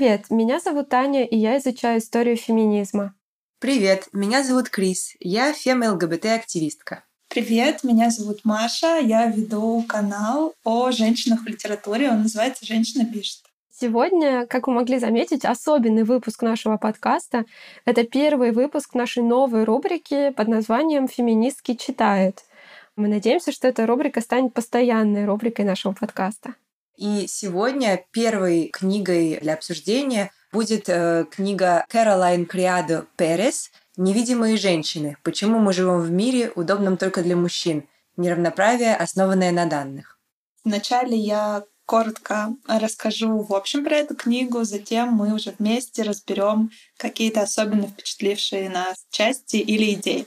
Привет, меня зовут Таня, и я изучаю историю феминизма. Привет, меня зовут Крис, я фем-ЛГБТ-активистка. Привет, меня зовут Маша, я веду канал о женщинах в литературе, он называется «Женщина пишет». Сегодня, как вы могли заметить, особенный выпуск нашего подкаста. Это первый выпуск нашей новой рубрики под названием «Феминистки читают». Мы надеемся, что эта рубрика станет постоянной рубрикой нашего подкаста. И сегодня первой книгой для обсуждения будет э, книга Кэролайн Криадо Перес «Невидимые женщины. Почему мы живем в мире, удобном только для мужчин. Неравноправие, основанное на данных». Вначале я коротко расскажу в общем про эту книгу, затем мы уже вместе разберем какие-то особенно впечатлившие нас части или идеи.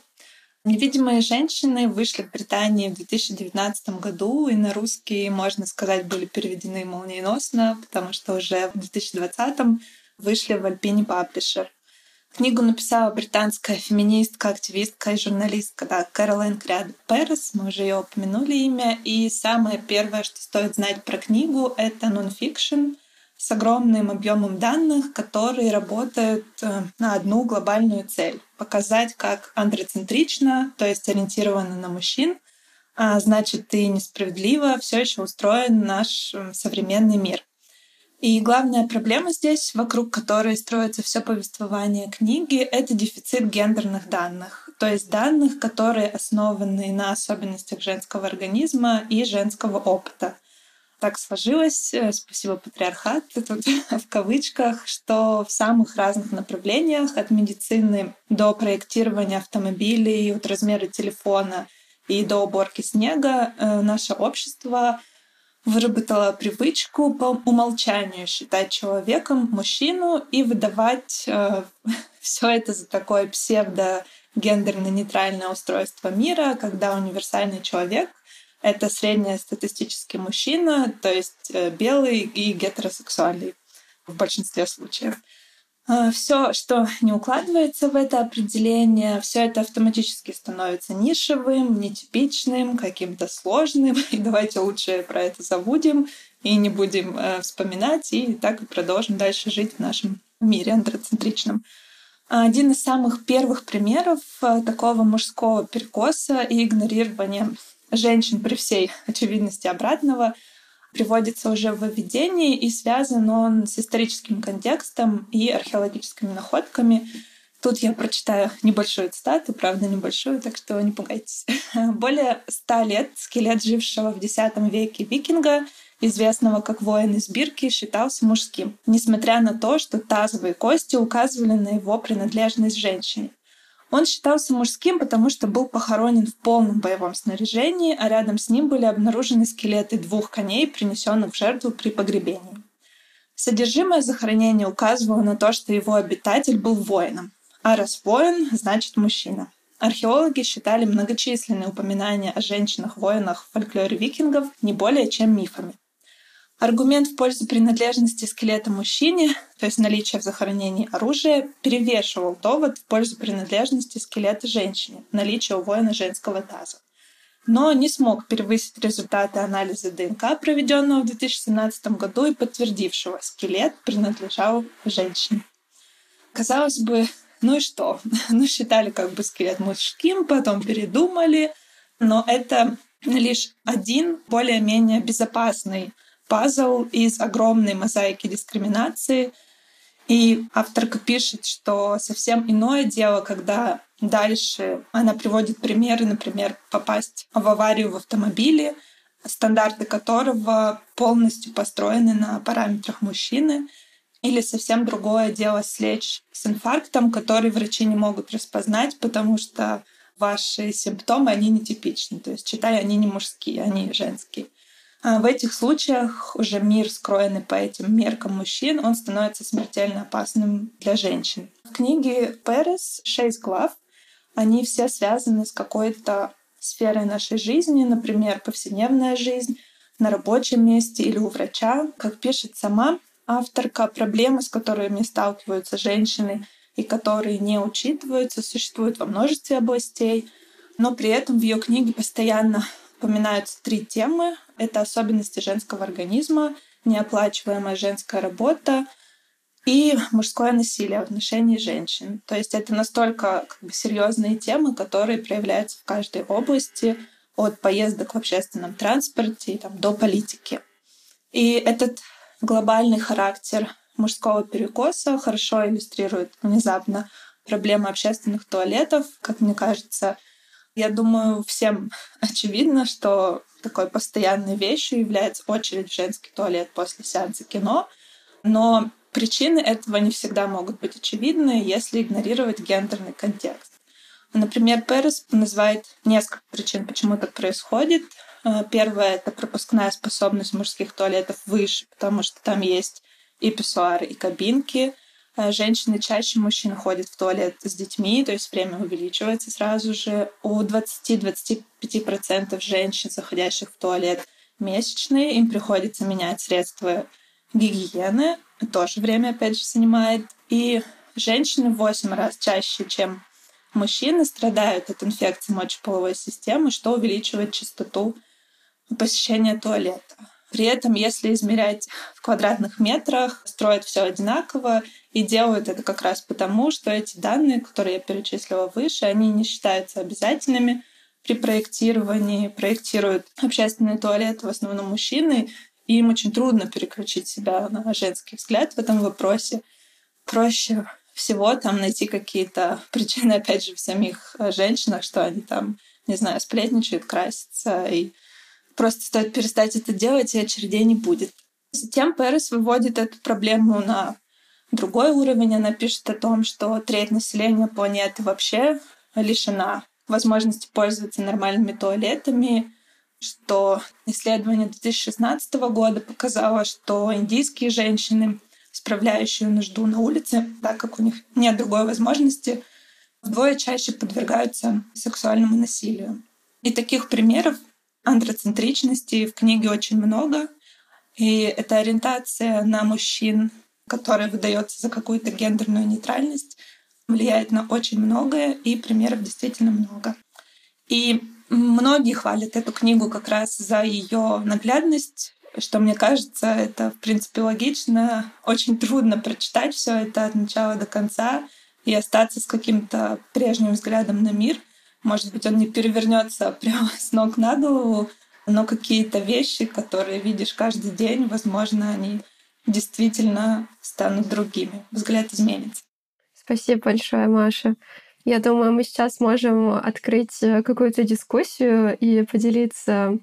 «Невидимые женщины» вышли в Британии в 2019 году, и на русский, можно сказать, были переведены молниеносно, потому что уже в 2020 вышли в Альпине Паблишер. Книгу написала британская феминистка, активистка и журналистка да, Кэролайн Кряд Перес. Мы уже ее упомянули имя. И самое первое, что стоит знать про книгу, это нонфикшн с огромным объемом данных, которые работают э, на одну глобальную цель — показать, как андроцентрично, то есть ориентировано на мужчин, а значит и несправедливо все еще устроен наш э, современный мир. И главная проблема здесь, вокруг которой строится все повествование книги, это дефицит гендерных данных, то есть данных, которые основаны на особенностях женского организма и женского опыта так сложилось, э, спасибо патриархат, тут в кавычках, что в самых разных направлениях, от медицины до проектирования автомобилей, от размера телефона и до уборки снега, э, наше общество выработало привычку по умолчанию считать человеком мужчину и выдавать э, все это за такое псевдо гендерно-нейтральное устройство мира, когда универсальный человек — это среднестатистический мужчина, то есть э, белый и гетеросексуальный в большинстве случаев. А, все, что не укладывается в это определение, все это автоматически становится нишевым, нетипичным, каким-то сложным. И давайте лучше про это забудем и не будем э, вспоминать, и так и продолжим дальше жить в нашем мире андроцентричном. Один из самых первых примеров э, такого мужского перекоса и игнорирования женщин при всей очевидности обратного приводится уже в введении, и связан он с историческим контекстом и археологическими находками. Тут я прочитаю небольшую цитату, правда небольшую, так что не пугайтесь. Более ста лет скелет жившего в X веке викинга, известного как воин из Бирки, считался мужским, несмотря на то, что тазовые кости указывали на его принадлежность женщине. Он считался мужским, потому что был похоронен в полном боевом снаряжении, а рядом с ним были обнаружены скелеты двух коней, принесенных в жертву при погребении. Содержимое захоронения указывало на то, что его обитатель был воином. А раз воин, значит мужчина. Археологи считали многочисленные упоминания о женщинах-воинах в фольклоре викингов не более чем мифами. Аргумент в пользу принадлежности скелета мужчине, то есть наличие в захоронении оружия, перевешивал довод в пользу принадлежности скелета женщине, наличие у воина женского таза. Но не смог перевысить результаты анализа ДНК, проведенного в 2017 году и подтвердившего, скелет принадлежал женщине. Казалось бы, ну и что? Ну, считали как бы скелет мужским, потом передумали, но это лишь один более-менее безопасный пазл из огромной мозаики дискриминации. И авторка пишет, что совсем иное дело, когда дальше она приводит примеры, например, попасть в аварию в автомобиле, стандарты которого полностью построены на параметрах мужчины, или совсем другое дело слечь с инфарктом, который врачи не могут распознать, потому что ваши симптомы, они нетипичны. То есть, читая, они не мужские, они женские. А в этих случаях уже мир, скроенный по этим меркам мужчин, он становится смертельно опасным для женщин. В книге Перес шесть глав, они все связаны с какой-то сферой нашей жизни, например, повседневная жизнь на рабочем месте или у врача. Как пишет сама авторка, проблемы, с которыми сталкиваются женщины и которые не учитываются, существуют во множестве областей, но при этом в ее книге постоянно упоминаются три темы. Это особенности женского организма, неоплачиваемая женская работа, и мужское насилие в отношении женщин. То есть это настолько как бы, серьезные темы, которые проявляются в каждой области, от поездок в общественном транспорте там, до политики. И этот глобальный характер мужского перекоса хорошо иллюстрирует внезапно проблемы общественных туалетов. Как мне кажется, я думаю, всем очевидно, что такой постоянной вещью является очередь в женский туалет после сеанса кино. Но причины этого не всегда могут быть очевидны, если игнорировать гендерный контекст. Например, Перес называет несколько причин, почему так происходит. Э, первое — это пропускная способность мужских туалетов выше, потому что там есть и писсуары, и кабинки. Э, женщины чаще мужчин ходят в туалет с детьми, то есть время увеличивается сразу же. У 20-25% женщин, заходящих в туалет месячные, им приходится менять средства гигиены. Тоже время, опять же, занимает. И женщины в 8 раз чаще, чем мужчины, страдают от инфекции мочеполовой системы, что увеличивает частоту посещения туалета. При этом, если измерять в квадратных метрах, строят все одинаково и делают это как раз потому, что эти данные, которые я перечислила выше, они не считаются обязательными при проектировании. Проектируют общественные туалеты в основном мужчины, и им очень трудно переключить себя на женский взгляд в этом вопросе. Проще всего там найти какие-то причины, опять же, в самих женщинах, что они там, не знаю, сплетничают, красятся и Просто стоит перестать это делать, и очередей не будет. Затем Перес выводит эту проблему на другой уровень. Она пишет о том, что треть населения планеты вообще лишена возможности пользоваться нормальными туалетами, что исследование 2016 года показало, что индийские женщины, справляющие нужду на улице, так как у них нет другой возможности, вдвое чаще подвергаются сексуальному насилию. И таких примеров андроцентричности в книге очень много. И эта ориентация на мужчин, которая выдается за какую-то гендерную нейтральность, влияет на очень многое, и примеров действительно много. И многие хвалят эту книгу как раз за ее наглядность, что мне кажется, это в принципе логично. Очень трудно прочитать все это от начала до конца и остаться с каким-то прежним взглядом на мир — может быть, он не перевернется прямо с ног на голову, но какие-то вещи, которые видишь каждый день, возможно, они действительно станут другими. Взгляд изменится. Спасибо большое, Маша. Я думаю, мы сейчас можем открыть э, какую-то дискуссию и поделиться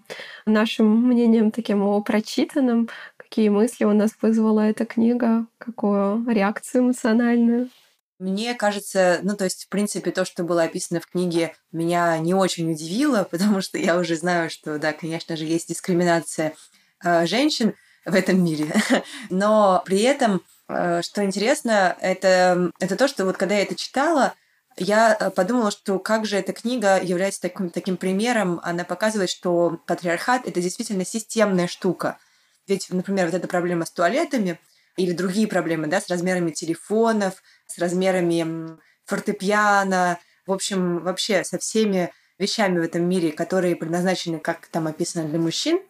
нашим мнением таким о прочитанном, какие мысли у нас вызвала эта книга, какую реакцию эмоциональную. Мне кажется, ну то есть, в принципе, то, что было описано в книге, меня не очень удивило, потому что я уже знаю, что, да, конечно же, есть дискриминация э, женщин в этом мире. Но при этом, э, что интересно, это, это то, что вот когда я это читала, я э, подумала, что как же эта книга является таким, таким примером, она показывает, что патриархат — это действительно системная штука. Ведь, например, вот эта проблема с туалетами или другие проблемы, да, с размерами телефонов, с размерами фортепиано, в общем, вообще со всеми вещами в этом мире, которые предназначены, как там описано, для мужчин.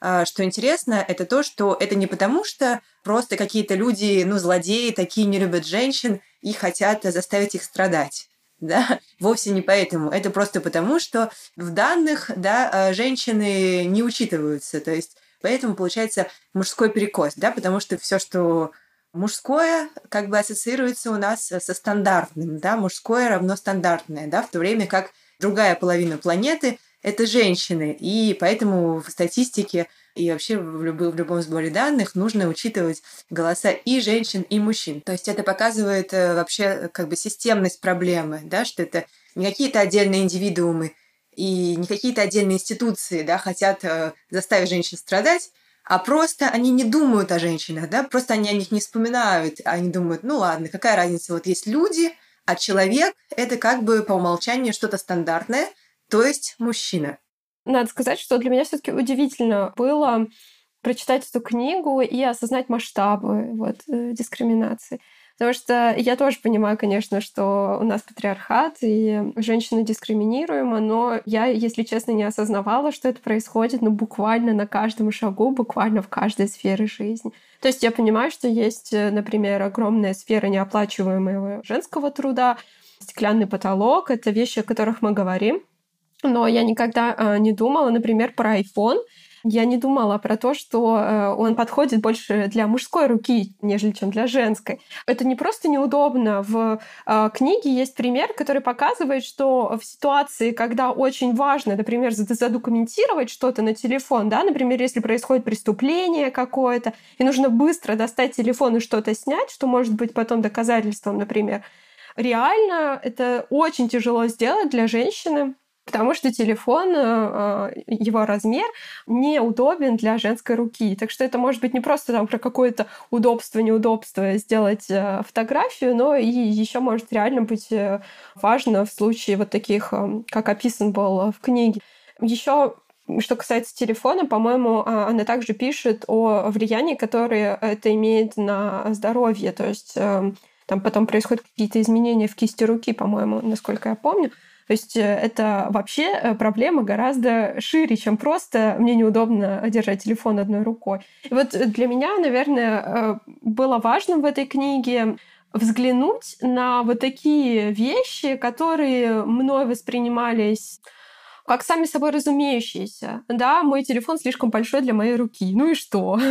А, что интересно, это то, что это не потому, что просто какие-то люди, ну, злодеи, такие не любят женщин и хотят заставить их страдать. Да, вовсе не поэтому. Это просто потому, что в данных, да, а, женщины не учитываются. То есть, поэтому получается мужской перекос, да, потому что все, что мужское как бы ассоциируется у нас со стандартным, да, мужское равно стандартное, да, в то время как другая половина планеты – это женщины, и поэтому в статистике и вообще в, люб- в любом сборе данных нужно учитывать голоса и женщин, и мужчин. То есть это показывает э, вообще как бы системность проблемы, да, что это не какие-то отдельные индивидуумы и не какие-то отдельные институции да, хотят э, заставить женщин страдать, а просто они не думают о женщинах, да, просто они о них не вспоминают, они думают, ну ладно, какая разница, вот есть люди, а человек — это как бы по умолчанию что-то стандартное, то есть мужчина. Надо сказать, что для меня все таки удивительно было прочитать эту книгу и осознать масштабы вот, э, дискриминации. Потому что я тоже понимаю, конечно, что у нас патриархат и женщина дискриминируема, но я, если честно, не осознавала, что это происходит, ну, буквально на каждом шагу, буквально в каждой сфере жизни. То есть я понимаю, что есть, например, огромная сфера неоплачиваемого женского труда, стеклянный потолок — это вещи, о которых мы говорим, но я никогда э, не думала, например, про iPhone — я не думала про то, что э, он подходит больше для мужской руки, нежели чем для женской. Это не просто неудобно. В э, книге есть пример, который показывает, что в ситуации, когда очень важно, например, задокументировать что-то на телефон, да, например, если происходит преступление какое-то, и нужно быстро достать телефон и что-то снять, что может быть потом доказательством, например, реально это очень тяжело сделать для женщины, потому что телефон, э, э, его размер неудобен для женской руки. Так что это может быть не просто там про какое-то удобство, неудобство сделать э, фотографию, но и еще может реально быть важно в случае вот таких, как описан был в книге. Еще что касается телефона, по-моему, а, она также пишет о влиянии, которое это имеет на здоровье. То есть там потом происходят какие-то изменения в кисти руки, по-моему, насколько я помню. То есть э, это вообще э, проблема гораздо шире, чем просто мне неудобно держать телефон одной рукой. И вот для меня, наверное, э, было важным в этой книге взглянуть на вот такие вещи, которые мной воспринимались как сами собой разумеющиеся. Да, мой телефон слишком большой для моей руки. Ну и что?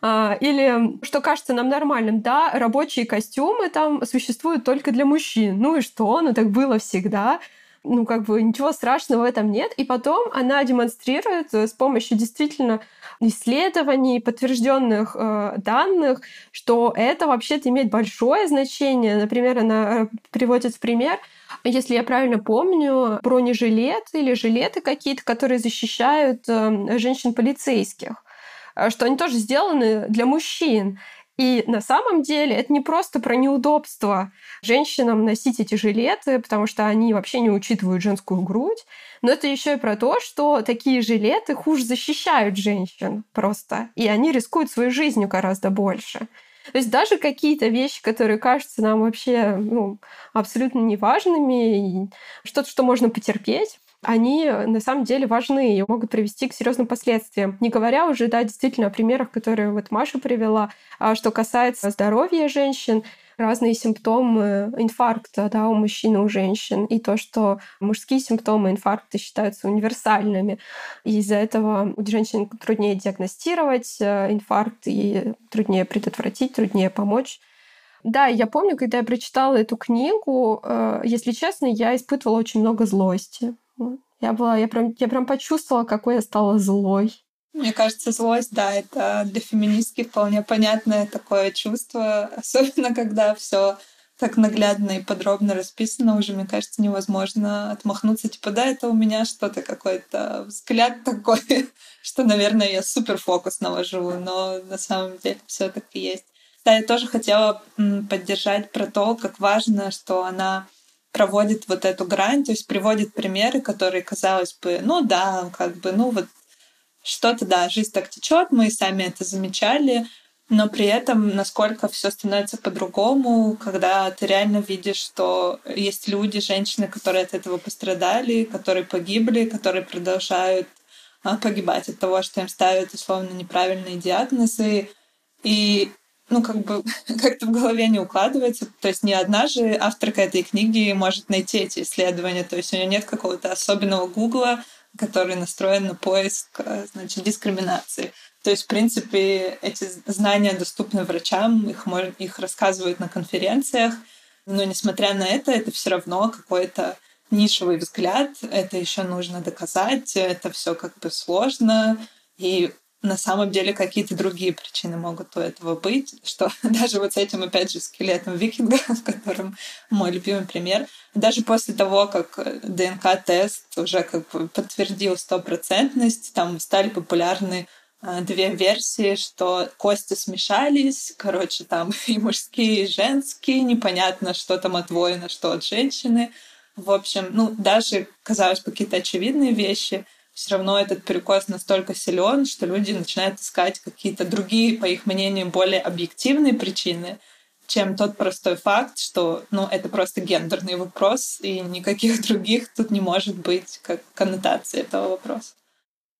А, или что кажется нам нормальным. Да, рабочие костюмы там существуют только для мужчин. Ну и что? Ну так было всегда ну, как бы ничего страшного в этом нет. И потом она демонстрирует с помощью действительно исследований, подтвержденных э, данных, что это вообще-то имеет большое значение. Например, она э, приводит в пример если я правильно помню, бронежилет или жилеты какие-то, которые защищают э, женщин-полицейских, э, что они тоже сделаны для мужчин. И на самом деле это не просто про неудобство женщинам носить эти жилеты, потому что они вообще не учитывают женскую грудь, но это еще и про то, что такие жилеты хуже защищают женщин просто, и они рискуют своей жизнью гораздо больше. То есть даже какие-то вещи, которые кажутся нам вообще ну, абсолютно неважными, что-то, что можно потерпеть, они на самом деле важны и могут привести к серьезным последствиям. Не говоря уже, да, действительно о примерах, которые вот Маша привела, а что касается здоровья женщин, разные симптомы инфаркта да, у мужчин и у женщин, и то, что мужские симптомы инфаркта считаются универсальными. И из-за этого у женщин труднее диагностировать э, инфаркт и труднее предотвратить, труднее помочь. Да, я помню, когда я прочитала эту книгу, э, если честно, я испытывала очень много злости. Я была, я прям, я прям почувствовала, какой я стала злой. Мне кажется, злость, да, это для феминистки вполне понятное такое чувство, особенно когда все так наглядно и подробно расписано, уже, мне кажется, невозможно отмахнуться. Типа, да, это у меня что-то, какой-то взгляд такой, что, наверное, я супер фокус навожу, но на самом деле все таки есть. Да, я тоже хотела поддержать про то, как важно, что она проводит вот эту грань, то есть приводит примеры, которые, казалось бы, ну да, как бы, ну вот что-то, да, жизнь так течет, мы сами это замечали, но при этом насколько все становится по-другому, когда ты реально видишь, что есть люди, женщины, которые от этого пострадали, которые погибли, которые продолжают а, погибать от того, что им ставят условно неправильные диагнозы. И ну, как бы как-то в голове не укладывается. То есть ни одна же авторка этой книги может найти эти исследования. То есть у нее нет какого-то особенного гугла, который настроен на поиск э, значит, дискриминации. То есть, в принципе, эти знания доступны врачам, их, может, их рассказывают на конференциях, но несмотря на это, это все равно какой-то нишевый взгляд, это еще нужно доказать, это все как бы сложно, и на самом деле какие-то другие причины могут у этого быть, что даже вот с этим, опять же, скелетом викинга, в котором мой любимый пример, даже после того, как ДНК-тест уже как бы подтвердил стопроцентность, там стали популярны а, две версии, что кости смешались, короче, там и мужские, и женские, непонятно, что там от воина, что от женщины. В общем, ну, даже, казалось бы, какие-то очевидные вещи — все равно этот перекос настолько силен, что люди начинают искать какие-то другие, по их мнению, более объективные причины, чем тот простой факт, что ну, это просто гендерный вопрос, и никаких других тут не может быть как коннотации этого вопроса.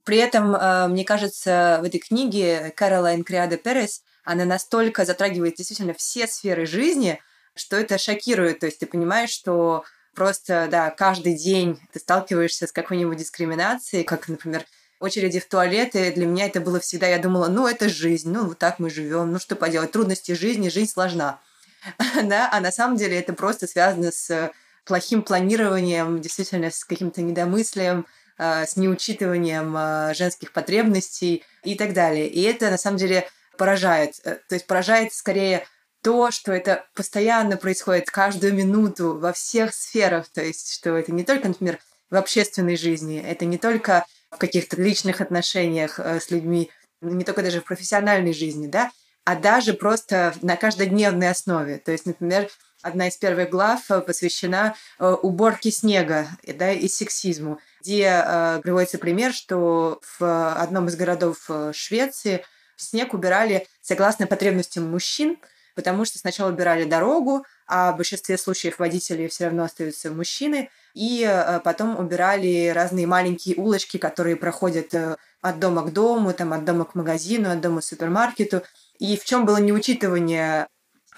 При этом, э, мне кажется, в этой книге Каролайн Криада Перес, она настолько затрагивает действительно все сферы жизни, что это шокирует. То есть ты понимаешь, что просто, да, каждый день ты сталкиваешься с какой-нибудь дискриминацией, как, например, очереди в туалеты. Для меня это было всегда, я думала, ну, это жизнь, ну, вот так мы живем, ну, что поделать, трудности жизни, жизнь сложна. да, а на самом деле это просто связано с плохим планированием, действительно, с каким-то недомыслием, а, с неучитыванием а, женских потребностей и так далее. И это, на самом деле, поражает. Э, то есть поражает скорее то, что это постоянно происходит каждую минуту во всех сферах. То есть, что это не только, например, в общественной жизни, это не только в каких-то личных отношениях э, с людьми, не только даже в профессиональной жизни, да, а даже просто на каждодневной основе. То есть, например, одна из первых глав э, посвящена уборке снега да, и сексизму, где приводится пример, что в одном из городов Швеции снег убирали согласно потребностям мужчин, потому что сначала убирали дорогу, а в большинстве случаев водители все равно остаются мужчины, и э, потом убирали разные маленькие улочки, которые проходят э, от дома к дому, там, от дома к магазину, от дома к супермаркету. И в чем было неучитывание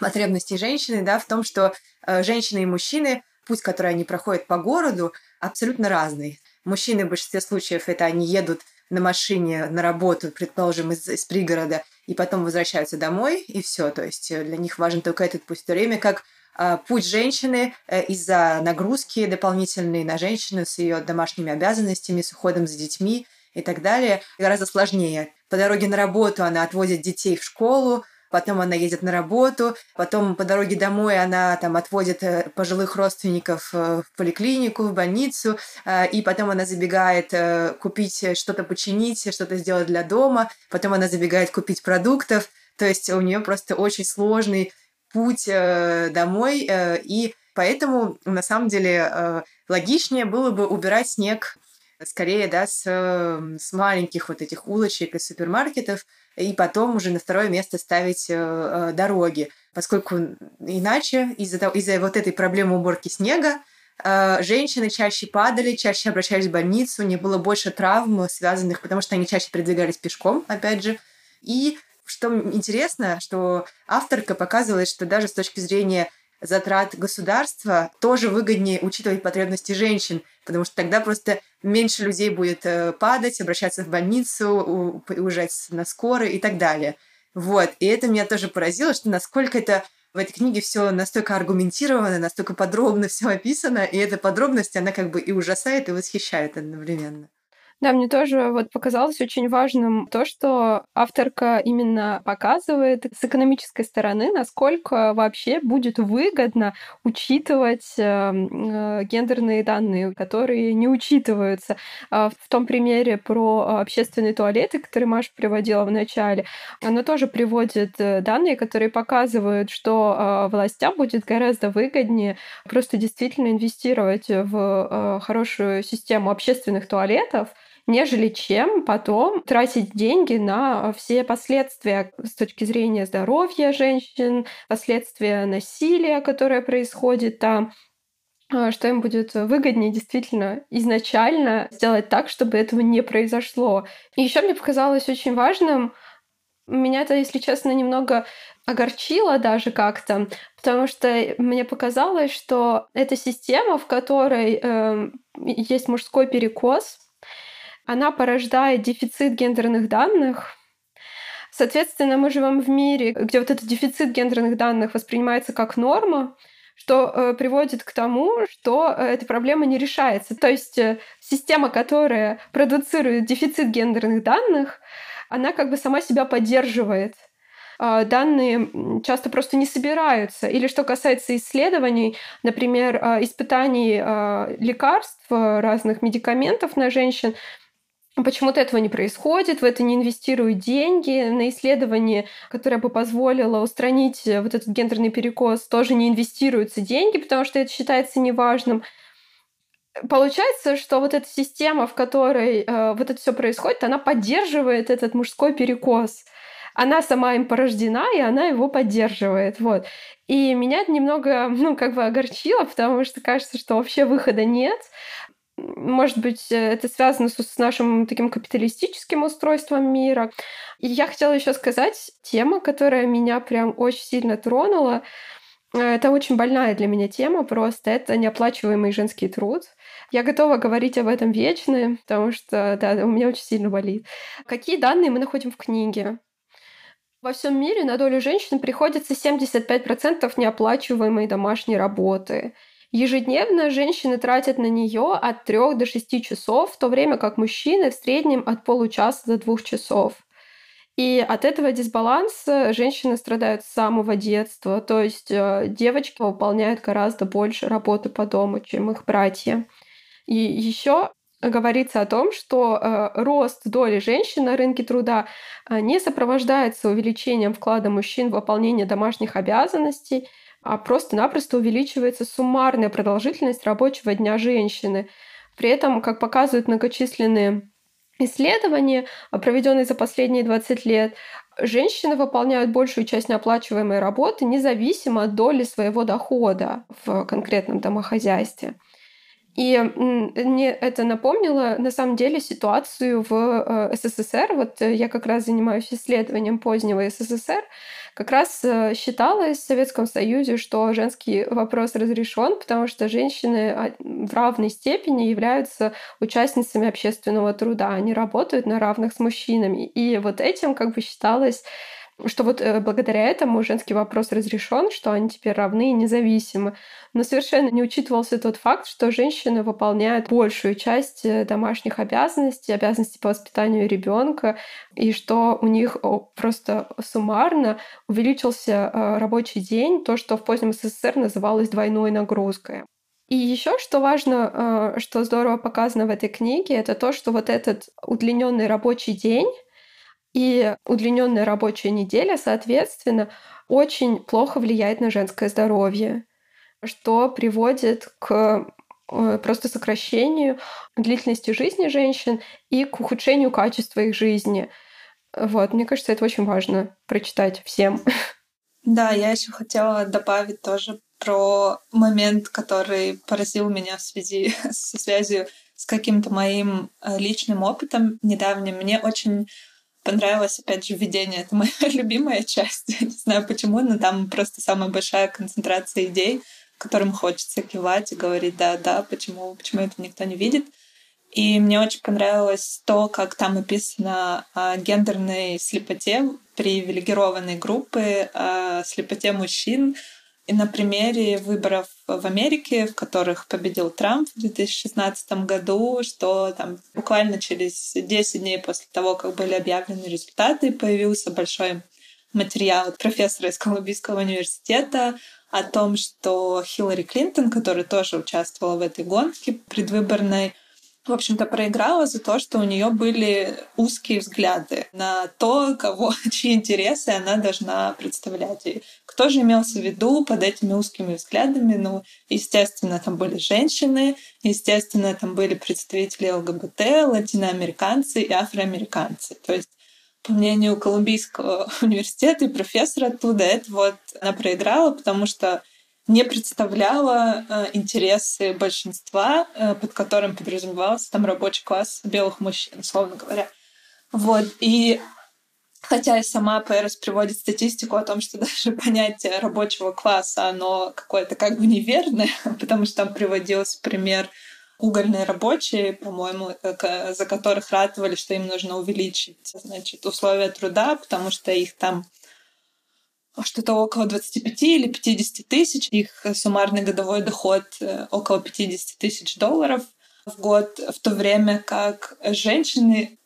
потребностей женщины, да, в том, что э, женщины и мужчины, путь, который они проходят по городу, абсолютно разный. Мужчины в большинстве случаев это они едут на машине на работу, предположим, из, из пригорода, и потом возвращаются домой, и все. То есть э, для них важен только этот путь. В то время как э, путь женщины э, из-за нагрузки дополнительной на женщину с ее домашними обязанностями, с уходом за детьми и так далее, гораздо сложнее. По дороге на работу она отвозит детей в школу, потом она едет на работу, потом по дороге домой она там отводит э, пожилых родственников э, в поликлинику, в больницу, э, и потом она забегает купить что-то починить, что-то сделать для дома, потом она забегает купить продуктов, то есть у нее просто очень сложный путь домой, и поэтому на самом деле логичнее было бы убирать снег скорее, да, с, с маленьких вот этих улочек и супермаркетов, и потом уже на второе место ставить э, э, дороги, поскольку иначе из-за из вот этой проблемы уборки снега э, женщины чаще падали, чаще обращались в больницу, не было больше травм связанных, потому что они чаще передвигались пешком, опять же. И что интересно, что авторка показывает, что даже с точки зрения затрат государства тоже выгоднее учитывать потребности женщин, потому что тогда просто меньше людей будет э, падать, обращаться в больницу, уезжать на скорой и так далее. Вот. И это меня тоже поразило, что насколько это в этой книге все настолько аргументировано, настолько подробно все описано, и эта подробность, она как бы и ужасает, и восхищает одновременно. Да, мне тоже вот показалось очень важным то, что авторка именно показывает с экономической стороны, насколько вообще будет выгодно учитывать эм, э, гендерные данные, которые не учитываются. А в том примере про общественные туалеты, который Маша приводила в начале, она тоже приводит э, данные, которые показывают, что э, властям будет гораздо выгоднее просто действительно инвестировать в хорошую систему общественных туалетов, нежели чем потом тратить деньги на все последствия с точки зрения здоровья женщин, последствия насилия, которое происходит там а, что им будет выгоднее действительно изначально сделать так, чтобы этого не произошло. И еще мне показалось очень важным, меня это, если честно, немного огорчило даже как-то, потому что мне показалось, что эта система, в которой э, есть мужской перекос, она порождает дефицит гендерных данных. Соответственно, мы живем в мире, где вот этот дефицит гендерных данных воспринимается как норма, что э, приводит к тому, что э, эта проблема не решается. То есть э, система, которая продуцирует дефицит гендерных данных, она как бы сама себя поддерживает. Э, данные часто просто не собираются. Или что касается исследований, например, э, испытаний э, лекарств, разных медикаментов на женщин, Почему-то этого не происходит, в это не инвестируют деньги, на исследование, которое бы позволило устранить э, вот этот гендерный перекос, тоже не инвестируются деньги, потому что это считается неважным. Получается, что вот эта система, в которой э, вот это все происходит, она поддерживает этот мужской перекос. она сама им порождена, и она его поддерживает. Вот. И меня это немного, ну, как бы огорчило, потому что кажется, что вообще выхода нет. Может быть, это связано с нашим таким капиталистическим устройством мира. И я хотела еще сказать тема, которая меня прям очень сильно тронула. Это очень больная для меня тема просто. Это неоплачиваемый женский труд. Я готова говорить об этом вечно, потому что, да, у меня очень сильно болит. Какие данные мы находим в книге? Во всем мире на долю женщин приходится 75% неоплачиваемой домашней работы. Ежедневно женщины тратят на нее от 3 до 6 часов, в то время как мужчины в среднем от получаса до 2 часов. И от этого дисбаланса женщины страдают с самого детства. То есть э, девочки выполняют гораздо больше работы по дому, чем их братья. И еще говорится о том, что э, рост доли женщин на рынке труда э, не сопровождается увеличением вклада мужчин в выполнение домашних обязанностей, а просто-напросто увеличивается суммарная продолжительность рабочего дня женщины. При этом, как показывают многочисленные исследования, проведенные за последние 20 лет, женщины выполняют большую часть неоплачиваемой работы независимо от доли своего дохода в конкретном домохозяйстве. И мне это напомнило, на самом деле, ситуацию в э, СССР. Вот э, я как раз занимаюсь исследованием позднего СССР. Как раз э, считалось в Советском Союзе, что женский вопрос разрешен, потому что женщины а, в равной степени являются участницами общественного труда. Они работают на равных с мужчинами. И вот этим как бы считалось что вот э, благодаря этому женский вопрос разрешен, что они теперь равны и независимы. Но совершенно не учитывался тот факт, что женщины выполняют большую часть э, домашних обязанностей, обязанностей по воспитанию ребенка, и что у них просто суммарно увеличился э, рабочий день, то, что в позднем СССР называлось двойной нагрузкой. И еще что важно, что здорово показано в этой книге, это то, что вот этот удлиненный рабочий день и удлиненная рабочая неделя, соответственно, очень плохо влияет на женское здоровье, что приводит к э, просто сокращению длительности жизни женщин и к ухудшению качества их жизни. Вот, мне кажется, это очень важно прочитать всем. Да, я еще хотела добавить тоже про момент, который поразил меня в связи со связью с каким-то моим э, личным опытом недавним. Мне очень понравилось, опять же, введение. Это моя любимая часть. Не знаю почему, но там просто самая большая концентрация идей, которым хочется кивать и говорить «да, да, почему, почему это никто не видит». И мне очень понравилось то, как там описано о гендерной слепоте привилегированной группы, о слепоте мужчин, и на примере выборов в Америке, в которых победил Трамп в 2016 году, что там буквально через 10 дней после того, как были объявлены результаты, появился большой материал профессора из Колумбийского университета о том, что Хиллари Клинтон, которая тоже участвовала в этой гонке предвыборной, в общем-то, проиграла за то, что у нее были узкие взгляды на то, кого, чьи интересы она должна представлять. И кто же имелся в виду под этими узкими взглядами? Ну, естественно, там были женщины, естественно, там были представители ЛГБТ, латиноамериканцы и афроамериканцы. То есть по мнению Колумбийского университета и профессора оттуда, это вот она проиграла, потому что не представляла э, интересы большинства, э, под которым подразумевался там рабочий класс белых мужчин, условно говоря. Вот. И хотя и сама ПРС приводит статистику о том, что даже понятие рабочего класса, оно какое-то как бы неверное, потому что там приводился пример угольные рабочие, по-моему, э, за которых ратовали, что им нужно увеличить значит, условия труда, потому что их там что-то около 25 или 50 тысяч. Их суммарный годовой доход э, около 50 тысяч долларов в год, в то время как женщины,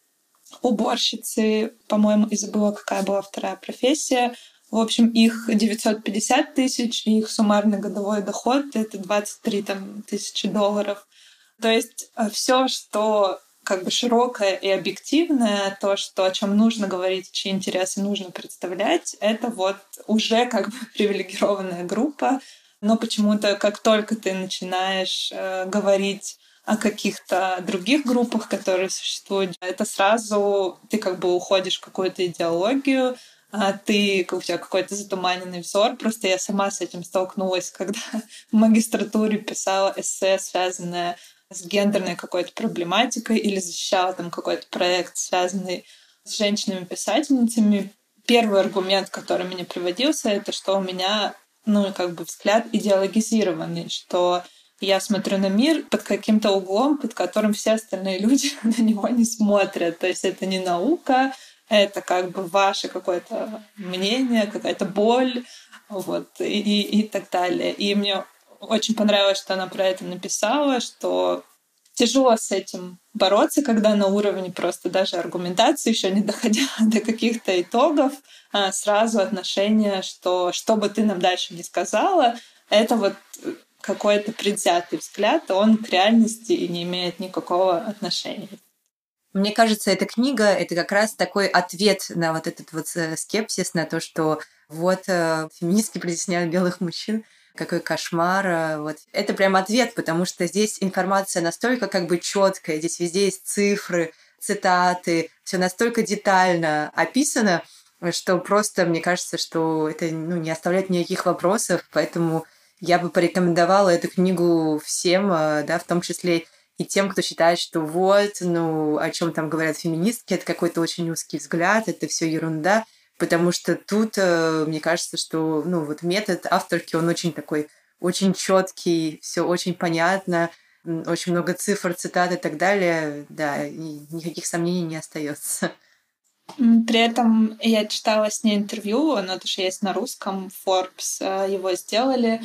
уборщицы, по-моему, и забыла, какая была вторая профессия, в общем, их 950 тысяч, и их суммарный годовой доход — это 23 там, тысячи долларов. То есть э, все, что как бы широкое и объективное, то, что, о чем нужно говорить, чьи интересы нужно представлять, это вот уже как бы привилегированная группа. Но почему-то, как только ты начинаешь э, говорить о каких-то других группах, которые существуют, это сразу ты как бы уходишь в какую-то идеологию, а ты, у тебя какой-то затуманенный взор. Просто я сама с этим столкнулась, когда в магистратуре писала эссе, связанное с гендерной какой-то проблематикой или защищала там какой-то проект, связанный с женщинами-писательницами. Первый аргумент, который мне приводился, это что у меня, ну, как бы взгляд идеологизированный, что я смотрю на мир под каким-то углом, под которым все остальные люди на него не смотрят. То есть это не наука, это как бы ваше какое-то мнение, какая-то боль, вот, и, и, так далее. И мне очень понравилось, что она про это написала, что тяжело с этим бороться, когда на уровне просто даже аргументации, еще не доходя до каких-то итогов, а сразу отношение, что что бы ты нам дальше не сказала, это вот какой-то предвзятый взгляд, он к реальности не имеет никакого отношения. Мне кажется, эта книга — это как раз такой ответ на вот этот вот э, скепсис, на то, что вот э, феминистки притесняют белых мужчин, какой кошмар. Э, вот. Это прям ответ, потому что здесь информация настолько как бы четкая, здесь везде есть цифры, цитаты, все настолько детально описано, что просто мне кажется, что это ну, не оставляет никаких вопросов, поэтому я бы порекомендовала эту книгу всем, да, в том числе и тем, кто считает, что вот, ну, о чем там говорят феминистки, это какой-то очень узкий взгляд, это все ерунда, потому что тут, э, мне кажется, что, ну, вот метод авторки, он очень такой, очень четкий, все очень понятно, очень много цифр, цитат и так далее, да, и никаких сомнений не остается. При этом я читала с ней интервью, оно тоже есть на русском, Forbes э, его сделали,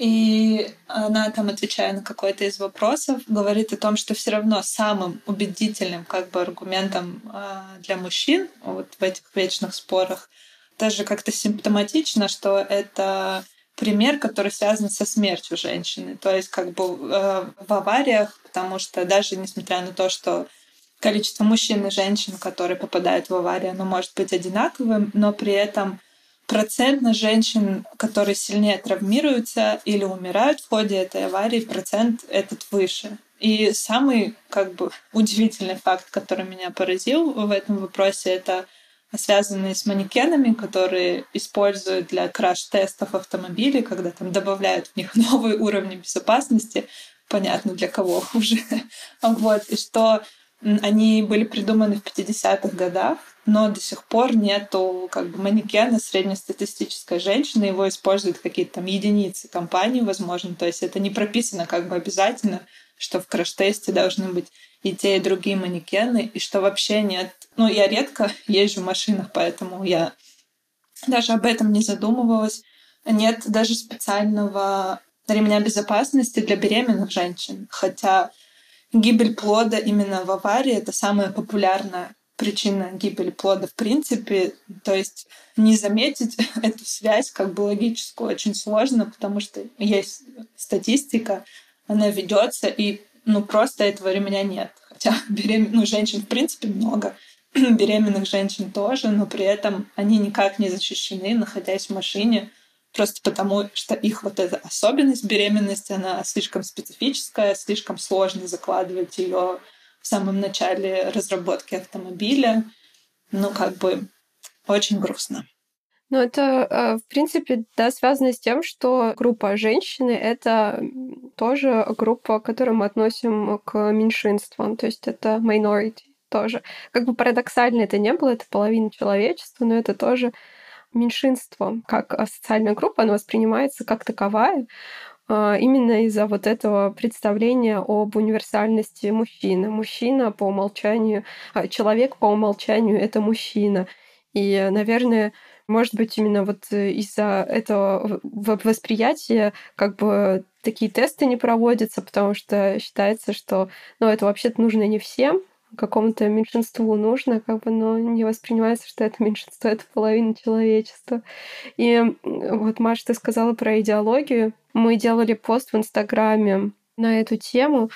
и она там, отвечая на какой-то из вопросов, говорит о том, что все равно самым убедительным как бы аргументом а, для мужчин вот в этих вечных спорах даже как-то симптоматично, что это пример, который связан со смертью женщины. То есть как бы э, в авариях, потому что даже несмотря на то, что количество мужчин и женщин, которые попадают в аварию, оно может быть одинаковым, но при этом процент на женщин, которые сильнее травмируются или умирают в ходе этой аварии, процент этот выше. И самый как бы удивительный факт, который меня поразил в этом вопросе, это связанные с манекенами, которые используют для краш-тестов автомобилей, когда там добавляют в них новые уровни безопасности, понятно для кого уже. вот, и что они были придуманы в 50-х годах, но до сих пор нету как бы манекена среднестатистической женщины, его используют какие-то там единицы компаний, возможно, то есть это не прописано как бы обязательно, что в краш-тесте должны быть и те, и другие манекены, и что вообще нет. Ну, я редко езжу в машинах, поэтому я даже об этом не задумывалась. Нет даже специального ремня безопасности для беременных женщин, хотя гибель плода именно в аварии — это самая популярная причина гибели плода в принципе. То есть не заметить эту связь как бы логическую очень сложно, потому что есть статистика, она ведется, и ну просто этого ремня нет. Хотя беремен... ну, женщин в принципе много, беременных женщин тоже, но при этом они никак не защищены, находясь в машине, просто потому что их вот эта особенность беременности, она слишком специфическая, слишком сложно закладывать ее в самом начале разработки автомобиля. Ну, как бы очень грустно. Ну, это, э, в принципе, да, связано с тем, что группа женщины — это тоже группа, которую мы относим к меньшинствам, то есть это minority тоже. Как бы парадоксально это не было, это половина человечества, но это тоже меньшинство. Как социальная группа, она воспринимается как таковая, именно из-за вот этого представления об универсальности мужчины. Мужчина по умолчанию, а, человек по умолчанию — это мужчина. И, наверное, может быть, именно вот из-за этого восприятия как бы такие тесты не проводятся, потому что считается, что ну, это вообще-то нужно не всем, какому-то меньшинству нужно, как бы, но не воспринимается, что это меньшинство, это половина человечества. И вот, Маша, ты сказала про идеологию. Мы делали пост в Инстаграме на эту тему.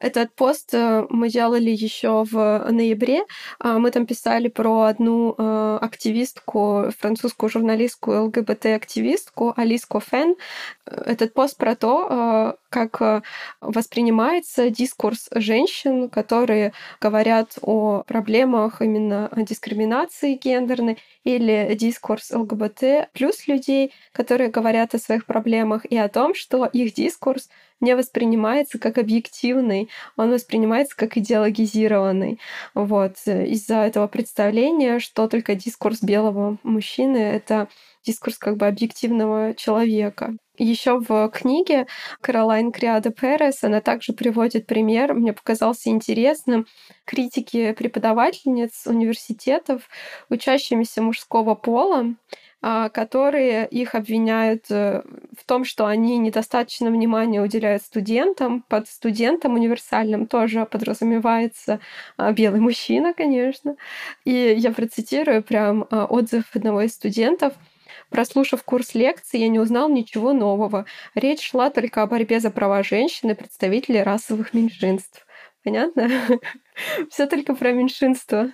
Этот пост э, мы делали еще в ноябре. А, мы там писали про одну э, активистку, французскую журналистку, ЛГБТ-активистку Алиску Фен. Этот пост про то, э, как воспринимается дискурс женщин, которые говорят о проблемах именно дискриминации гендерной, или дискурс ЛГБТ плюс людей, которые говорят о своих проблемах, и о том, что их дискурс не воспринимается как объективный, он воспринимается как идеологизированный. Вот. Из-за этого представления, что только дискурс белого мужчины — это дискурс как бы объективного человека. Еще в книге Каролайн Криада Перес она также приводит пример, мне показался интересным, критики преподавательниц университетов, учащимися мужского пола, а, которые их обвиняют э, в том, что они недостаточно внимания уделяют студентам. Под студентом универсальным тоже подразумевается а, белый мужчина, конечно. И я процитирую прям а, отзыв одного из студентов. Прослушав курс лекций, я не узнал ничего нового. Речь шла только о борьбе за права женщин и представителей расовых меньшинств. Понятно? Все только про меньшинство.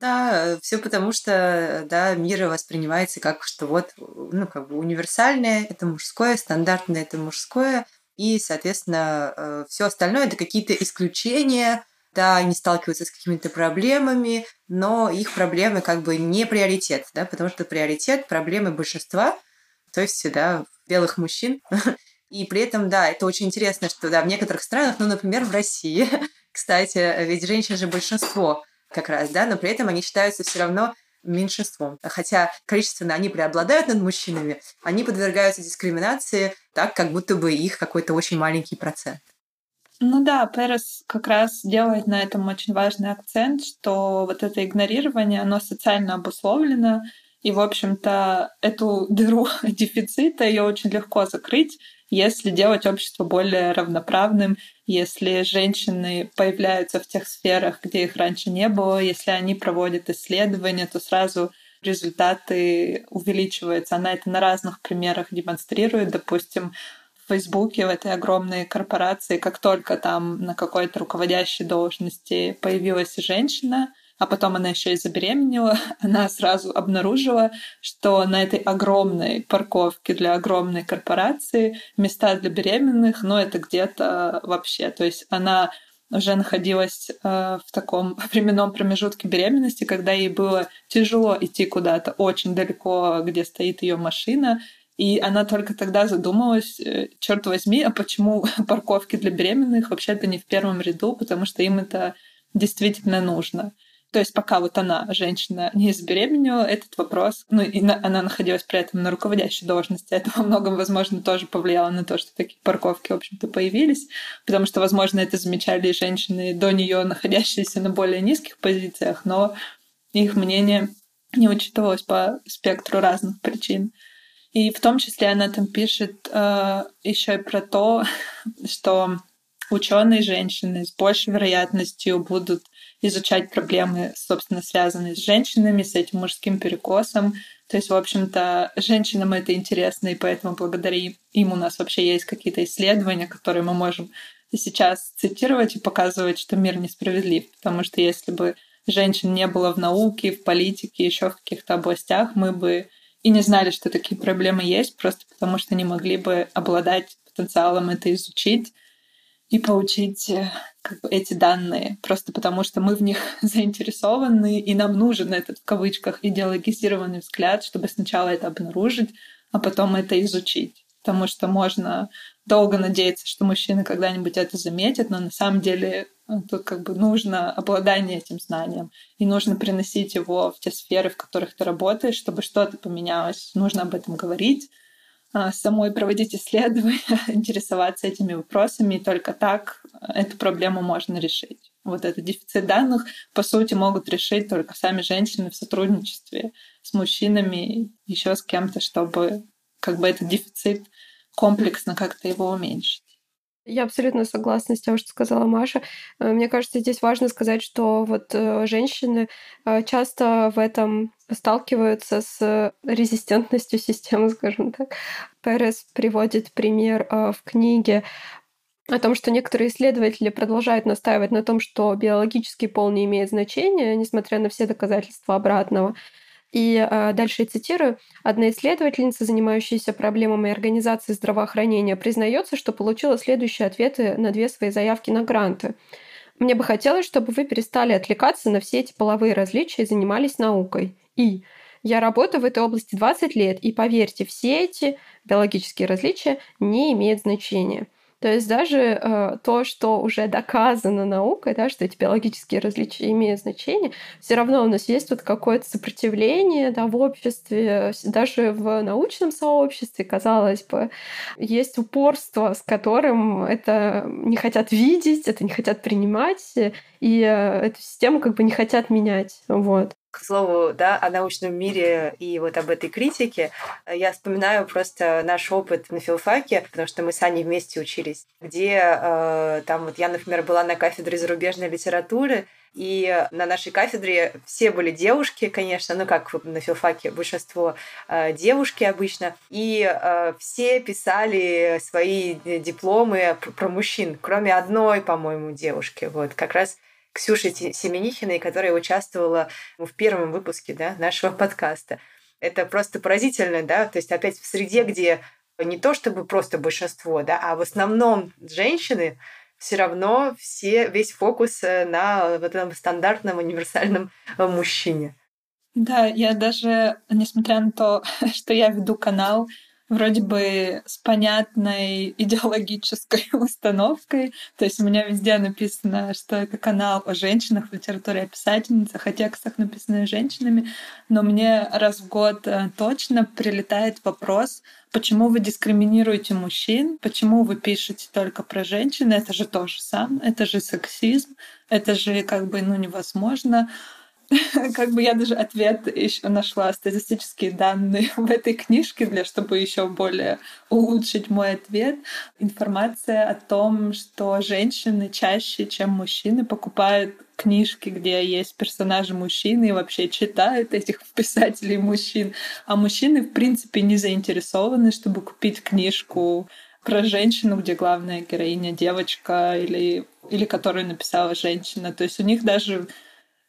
Да, все потому что, да, мир воспринимается как что вот, ну, как бы универсальное — это мужское, стандартное — это мужское, и, соответственно, э, все остальное — это какие-то исключения, да, они сталкиваются с какими-то проблемами, но их проблемы как бы не приоритет, да, потому что приоритет — проблемы большинства, то есть, да, белых мужчин. И при этом, да, это очень интересно, что, да, в некоторых странах, ну, например, в России, кстати, ведь женщин же большинство — как раз, да, но при этом они считаются все равно меньшинством. Хотя количественно они преобладают над мужчинами, они подвергаются дискриминации так, как будто бы их какой-то очень маленький процент. Ну да, Перес как раз делает на этом очень важный акцент, что вот это игнорирование, оно социально обусловлено, и, в общем-то, эту дыру дефицита ее очень легко закрыть, если делать общество более равноправным, если женщины появляются в тех сферах, где их раньше не было, если они проводят исследования, то сразу результаты увеличиваются. Она это на разных примерах демонстрирует. Допустим, в Фейсбуке, в этой огромной корпорации, как только там на какой-то руководящей должности появилась женщина, а потом она еще и забеременела, она сразу обнаружила, что на этой огромной парковке для огромной корпорации места для беременных, ну, это где-то вообще. То есть она уже находилась э, в таком временном промежутке беременности, когда ей было тяжело идти куда-то очень далеко, где стоит ее машина, и она только тогда задумалась, э, черт возьми, а почему парковки для беременных вообще-то не в первом ряду, потому что им это действительно нужно. То есть пока вот она, женщина, не забеременела, этот вопрос, ну и на, она находилась при этом на руководящей должности, это во многом, возможно, тоже повлияло на то, что такие парковки, в общем-то, появились, потому что, возможно, это замечали женщины до нее, находящиеся на более низких позициях, но их мнение не учитывалось по спектру разных причин. И в том числе она там пишет э, еще и про то, что ученые женщины с большей вероятностью будут изучать проблемы, собственно, связанные с женщинами, с этим мужским перекосом. То есть, в общем-то, женщинам это интересно, и поэтому благодаря им у нас вообще есть какие-то исследования, которые мы можем сейчас цитировать и показывать, что мир несправедлив. Потому что если бы женщин не было в науке, в политике, еще в каких-то областях, мы бы и не знали, что такие проблемы есть, просто потому что не могли бы обладать потенциалом это изучить и получить э, как бы, эти данные, просто потому что мы в них заинтересованы, и нам нужен этот в кавычках идеологизированный взгляд, чтобы сначала это обнаружить, а потом это изучить. Потому что можно долго надеяться, что мужчины когда-нибудь это заметят, но на самом деле тут как бы нужно обладание этим знанием, и нужно приносить его в те сферы, в которых ты работаешь, чтобы что-то поменялось. Нужно об этом говорить, а, самой проводить исследования, интересоваться этими вопросами, и только так эту проблему можно решить. Вот этот дефицит данных, по сути, могут решить только сами женщины в сотрудничестве с мужчинами, еще с кем-то, чтобы как бы этот дефицит комплексно как-то его уменьшить. Я абсолютно согласна с тем, что сказала Маша. Э, мне кажется, здесь важно сказать, что вот э, женщины э, часто в этом сталкиваются с резистентностью системы, скажем так. Перес приводит пример в книге о том, что некоторые исследователи продолжают настаивать на том, что биологический пол не имеет значения, несмотря на все доказательства обратного. И э, дальше я цитирую. Одна исследовательница, занимающаяся проблемами организации здравоохранения, признается, что получила следующие ответы на две свои заявки на гранты. Мне бы хотелось, чтобы вы перестали отвлекаться на все эти половые различия и занимались наукой. И я работаю в этой области 20 лет, и поверьте, все эти биологические различия не имеют значения. То есть даже э, то, что уже доказано наукой, да, что эти биологические различия имеют значение, все равно у нас есть вот какое-то сопротивление да, в обществе, даже в научном сообществе, казалось бы, есть упорство, с которым это не хотят видеть, это не хотят принимать, и э, эту систему как бы не хотят менять. Вот к слову, да, о научном мире и вот об этой критике, я вспоминаю просто наш опыт на филфаке, потому что мы с Аней вместе учились, где э, там вот я, например, была на кафедре зарубежной литературы, и на нашей кафедре все были девушки, конечно, ну как на филфаке большинство э, девушки обычно, и э, все писали свои дипломы про мужчин, кроме одной, по-моему, девушки. Вот как раз Ксюши Семенихиной, которая участвовала в первом выпуске да, нашего подкаста. Это просто поразительно, да, то есть опять в среде, где не то чтобы просто большинство, да, а в основном женщины, все равно все, весь фокус э, на вот этом стандартном универсальном э, мужчине. Да, я даже, несмотря на то, что я веду канал, вроде бы с понятной идеологической установкой. То есть у меня везде написано, что это канал о женщинах в литературе, о писательницах, о текстах, написанных женщинами. Но мне раз в год э, точно прилетает вопрос, почему вы дискриминируете мужчин, почему вы пишете только про женщин, это же то же самое, это же сексизм, это же как бы ну, невозможно. как бы я даже ответ еще нашла статистические данные в этой книжке, для чтобы еще более улучшить мой ответ. Информация о том, что женщины чаще, чем мужчины, покупают книжки, где есть персонажи мужчины и вообще читают этих писателей мужчин. А мужчины, в принципе, не заинтересованы, чтобы купить книжку про женщину, где главная героиня девочка или, или которую написала женщина. То есть у них даже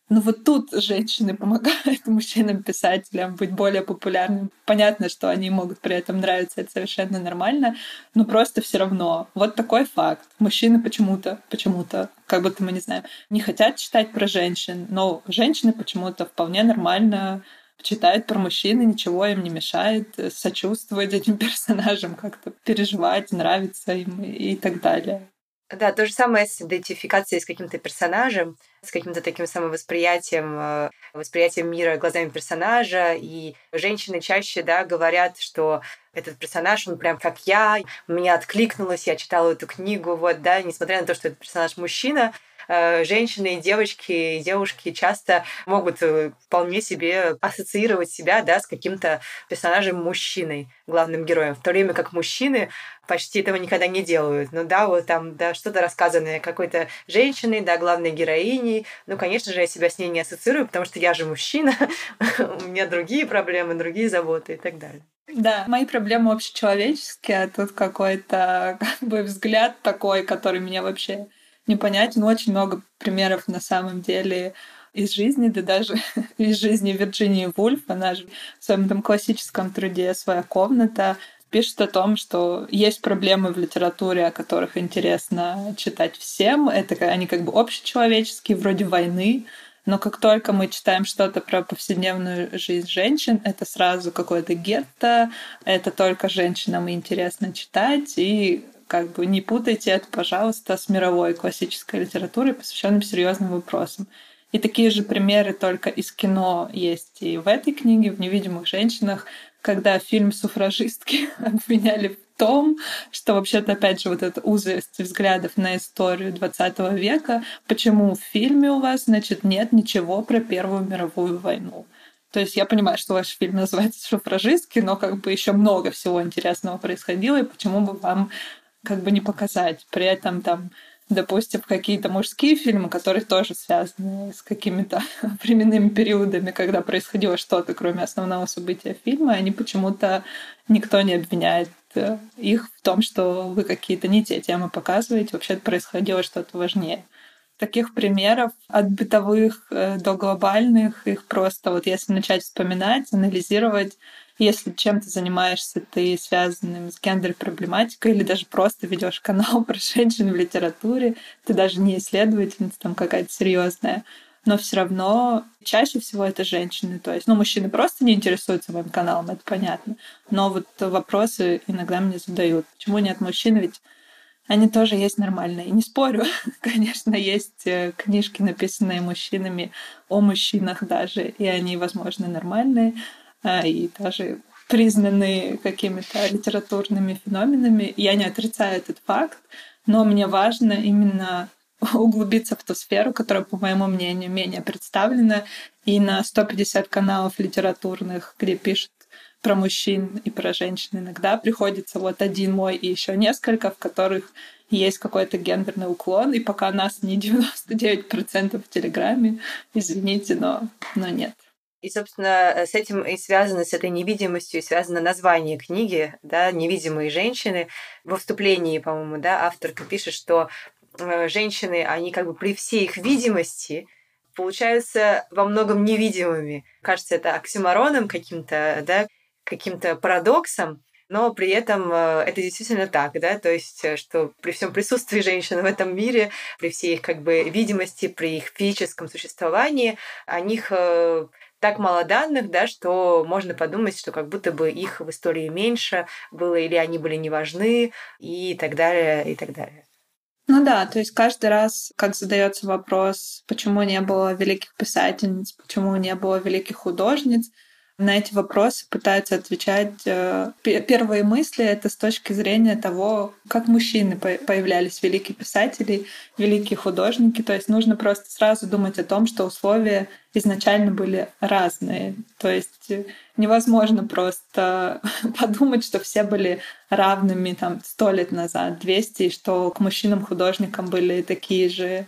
ну вот тут женщины помогают мужчинам-писателям быть более популярными. Понятно, что они могут при этом нравиться, это совершенно нормально, но просто все равно. Вот такой факт. Мужчины почему-то, почему-то, как будто мы не знаем, не хотят читать про женщин, но женщины почему-то вполне нормально читают про мужчин, и ничего им не мешает сочувствовать этим персонажам, как-то переживать, нравиться им и так далее. Да, то же самое с идентификацией с каким-то персонажем, с каким-то таким самовосприятием, э, восприятием мира глазами персонажа. И женщины чаще да, говорят, что этот персонаж, он прям как я, меня откликнулось, я читала эту книгу, вот, да, несмотря на то, что этот персонаж мужчина, Э, женщины, девочки, девушки часто могут э, вполне себе ассоциировать себя да, с каким-то персонажем мужчиной, главным героем, в то время как мужчины почти этого никогда не делают. Ну да, вот там, да, что-то рассказанное какой-то женщиной, да, главной героиней. Ну, конечно же, я себя с ней не ассоциирую, потому что я же мужчина, у меня другие проблемы, другие заботы и так далее. Да, мои проблемы общечеловеческие, а тут какой-то как бы взгляд такой, который меня вообще непонятен. Очень много примеров на самом деле из жизни, да даже из жизни Вирджинии Вульф. Она же в своем там классическом труде «Своя комната» пишет о том, что есть проблемы в литературе, о которых интересно читать всем. Это они как бы общечеловеческие, вроде войны, но как только мы читаем что-то про повседневную жизнь женщин, это сразу какое-то гетто, это только женщинам интересно читать, и как бы не путайте это, пожалуйста, с мировой классической литературой, посвященной серьезным вопросам. И такие же примеры только из кино есть и в этой книге, в «Невидимых женщинах», когда фильм «Суфражистки» обвиняли в том, что вообще-то, опять же, вот эта узость взглядов на историю 20 века, почему в фильме у вас, значит, нет ничего про Первую мировую войну. То есть я понимаю, что ваш фильм называется «Суфражистки», но как бы еще много всего интересного происходило, и почему бы вам как бы не показать. При этом там допустим, какие-то мужские фильмы, которые тоже связаны с какими-то временными периодами, когда происходило что-то, кроме основного события фильма, они почему-то никто не обвиняет э, их в том, что вы какие-то не те темы показываете, вообще происходило что-то важнее. Таких примеров от бытовых э, до глобальных, их просто вот если начать вспоминать, анализировать, если чем-то занимаешься ты связанным с гендер-проблематикой или даже просто ведешь канал про женщин в литературе, ты даже не исследовательница там какая-то серьезная, но все равно чаще всего это женщины. То есть, ну, мужчины просто не интересуются моим каналом, это понятно. Но вот вопросы иногда мне задают. Почему нет мужчин? Ведь они тоже есть нормальные. Не спорю, конечно, есть э, книжки, написанные мужчинами о мужчинах даже, и они, возможно, нормальные. А, и даже признанные какими-то литературными феноменами. Я не отрицаю этот факт, но мне важно именно углубиться в ту сферу, которая, по моему мнению, менее представлена. И на 150 каналов литературных, где пишут про мужчин и про женщин иногда приходится вот один мой и еще несколько, в которых есть какой-то гендерный уклон, и пока нас не 99% в Телеграме, извините, но, но нет. И, собственно, э, с этим и связано, с этой невидимостью, и связано название книги, да, «Невидимые женщины». Во вступлении, по-моему, да, авторка пишет, что э, женщины, они как бы при всей их видимости получаются во многом невидимыми. Кажется, это оксюмороном каким-то, да, каким-то парадоксом, но при этом э, это действительно так, да, то есть, что при всем присутствии женщин в этом мире, при всей их как бы видимости, при их физическом существовании, о них так мало данных, да, что можно подумать, что как будто бы их в истории меньше было, или они были не важны, и так далее, и так далее. Ну да, то есть каждый раз, как задается вопрос, почему не было великих писательниц, почему не было великих художниц, на эти вопросы пытаются отвечать. Э, первые мысли — это с точки зрения того, как мужчины появлялись, великие писатели, великие художники. То есть нужно просто сразу думать о том, что условия изначально были разные. То есть невозможно просто подумать, что все были равными там сто лет назад, 200, и что к мужчинам-художникам были такие же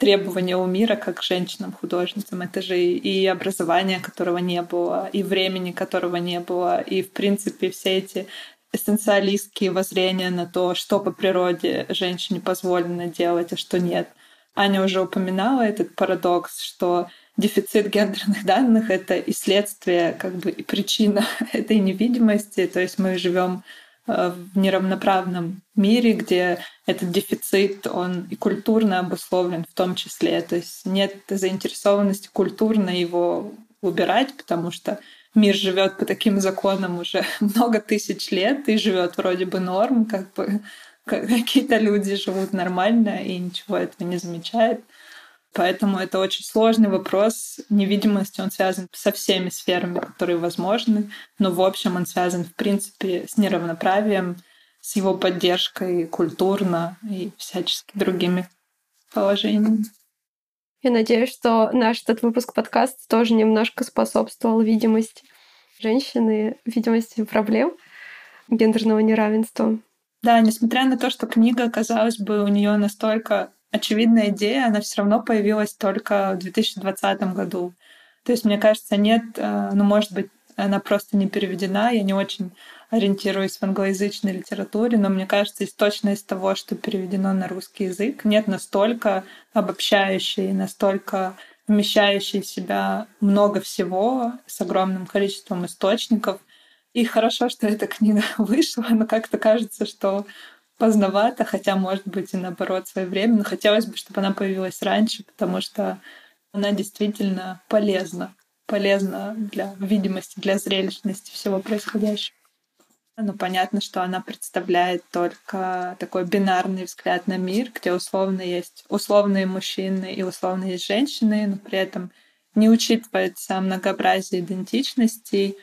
требования у мира, как женщинам-художницам. Это же и образование, которого не было, и времени, которого не было, и, в принципе, все эти эссенциалистские воззрения на то, что по природе женщине позволено делать, а что нет. Аня уже упоминала этот парадокс, что дефицит гендерных данных — это и следствие, как бы и причина этой невидимости. То есть мы живем в неравноправном мире, где этот дефицит, он и культурно обусловлен в том числе. То есть нет заинтересованности культурно его убирать, потому что мир живет по таким законам уже много тысяч лет и живет вроде бы норм, как бы какие-то люди живут нормально и ничего этого не замечают. Поэтому это очень сложный вопрос. Невидимости он связан со всеми сферами, которые возможны, но в общем он связан, в принципе, с неравноправием, с его поддержкой культурно и всячески другими положениями. Я надеюсь, что наш этот выпуск подкаста тоже немножко способствовал видимости женщины, видимости проблем гендерного неравенства. Да, несмотря на то, что книга, казалось бы, у нее настолько очевидная идея, она все равно появилась только в 2020 году. То есть, мне кажется, нет, э, ну, может быть, она просто не переведена, я не очень ориентируюсь в англоязычной литературе, но мне кажется, из точно из того, что переведено на русский язык, нет настолько обобщающей, настолько вмещающей в себя много всего с огромным количеством источников. И хорошо, что эта книга вышла, но как-то кажется, что поздновато, хотя, может быть, и наоборот, своевременно. Хотелось бы, чтобы она появилась раньше, потому что она действительно полезна. Полезна для видимости, для зрелищности всего происходящего. Но понятно, что она представляет только такой бинарный взгляд на мир, где условно есть условные мужчины и условно есть женщины, но при этом не учитывается многообразие идентичностей.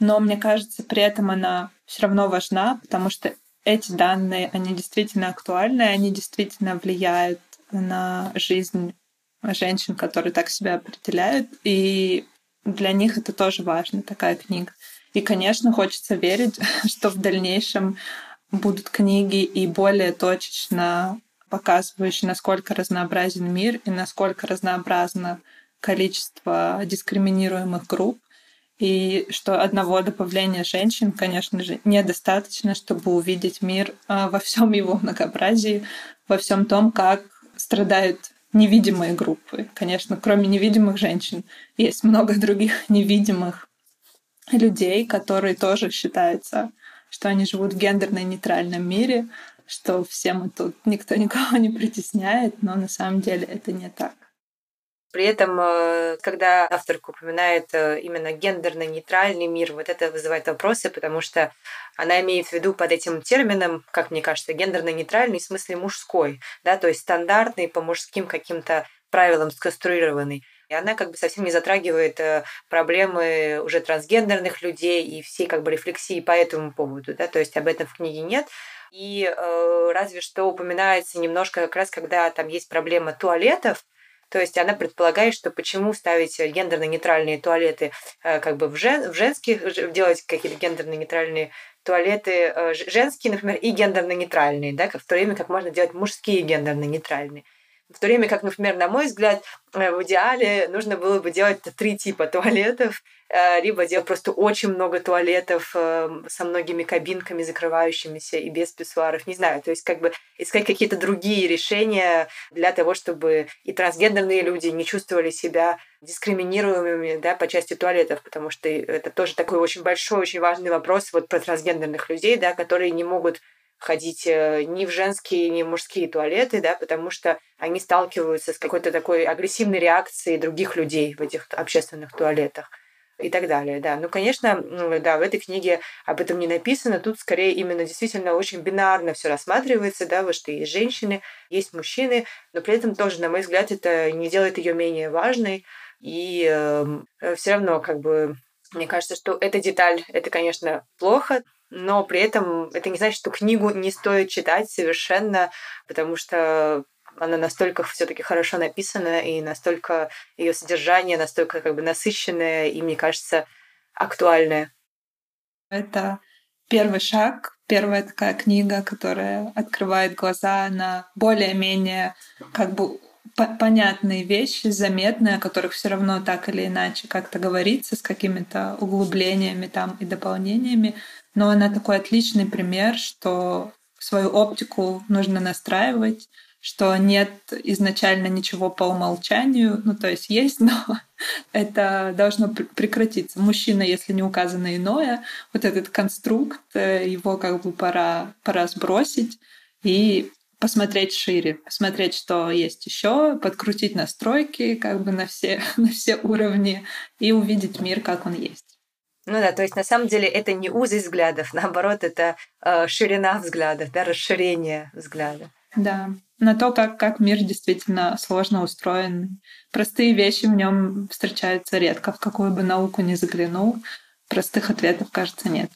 Но мне кажется, при этом она все равно важна, потому что эти данные, они действительно актуальны, они действительно влияют на жизнь женщин, которые так себя определяют, и для них это тоже важно, такая книга. И, конечно, хочется верить, что в дальнейшем будут книги и более точечно показывающий, насколько разнообразен мир и насколько разнообразно количество дискриминируемых групп, и что одного добавления женщин, конечно же, недостаточно, чтобы увидеть мир а, во всем его многообразии, во всем том, как страдают невидимые группы. Конечно, кроме невидимых женщин, есть много других невидимых людей, которые тоже считаются, что они живут в гендерно-нейтральном мире, что все мы тут, никто никого не притесняет, но на самом деле это не так. При этом, э, когда авторка упоминает э, именно гендерно-нейтральный мир, вот это вызывает вопросы, потому что она имеет в виду под этим термином, как мне кажется, гендерно-нейтральный в смысле мужской, да, то есть стандартный по мужским каким-то правилам сконструированный. И она как бы совсем не затрагивает э, проблемы уже трансгендерных людей и всей как бы рефлексии по этому поводу, да, то есть об этом в книге нет. И э, разве что упоминается немножко как раз, когда там есть проблема туалетов, то есть она предполагает, что почему ставить гендерно-нейтральные туалеты э, как бы в, жен, в женских, делать какие-то гендерно-нейтральные туалеты э, женские, например, и гендерно-нейтральные, да, в то время как можно делать мужские гендерно-нейтральные. В то время как, например, на мой взгляд, э, в идеале нужно было бы делать три типа туалетов, э, либо делать просто очень много туалетов э, со многими кабинками закрывающимися и без писсуаров, не знаю, то есть как бы искать какие-то другие решения для того, чтобы и трансгендерные люди не чувствовали себя дискриминируемыми да, по части туалетов, потому что это тоже такой очень большой, очень важный вопрос вот про трансгендерных людей, да, которые не могут ходить э, ни в женские, ни в мужские туалеты, да, потому что они сталкиваются с какой-то такой агрессивной реакцией других людей в этих общественных туалетах и так далее, да. Ну, конечно, да, в этой книге об этом не написано, тут скорее именно действительно очень бинарно все рассматривается, да, вот что есть женщины, есть мужчины, но при этом тоже, на мой взгляд, это не делает ее менее важной, и эм, э, все равно, как бы, мне кажется, что эта деталь, это, конечно, плохо, но при этом это не значит, что книгу не стоит читать совершенно, потому что она настолько все-таки хорошо написана, и настолько ее содержание настолько как бы насыщенное, и, мне кажется, актуальное. Это первый шаг, первая такая книга, которая открывает глаза на более-менее как бы понятные вещи, заметные, о которых все равно так или иначе как-то говорится с какими-то углублениями там и дополнениями. Но она такой отличный пример, что свою оптику нужно настраивать, что нет изначально ничего по умолчанию, ну то есть есть, но это должно прекратиться. Мужчина, если не указано иное, вот этот конструкт, э, его как бы пора, пора сбросить и посмотреть шире, посмотреть, что есть еще, подкрутить настройки как бы на все, на все уровни и увидеть мир, как он есть. Ну да, то есть на самом деле это не узость взглядов, наоборот, это э, ширина взглядов, да, расширение взгляда. Да, на то, как, как мир действительно сложно устроен. Простые вещи в нем встречаются редко, в какую бы науку ни заглянул. Простых ответов, кажется, нет.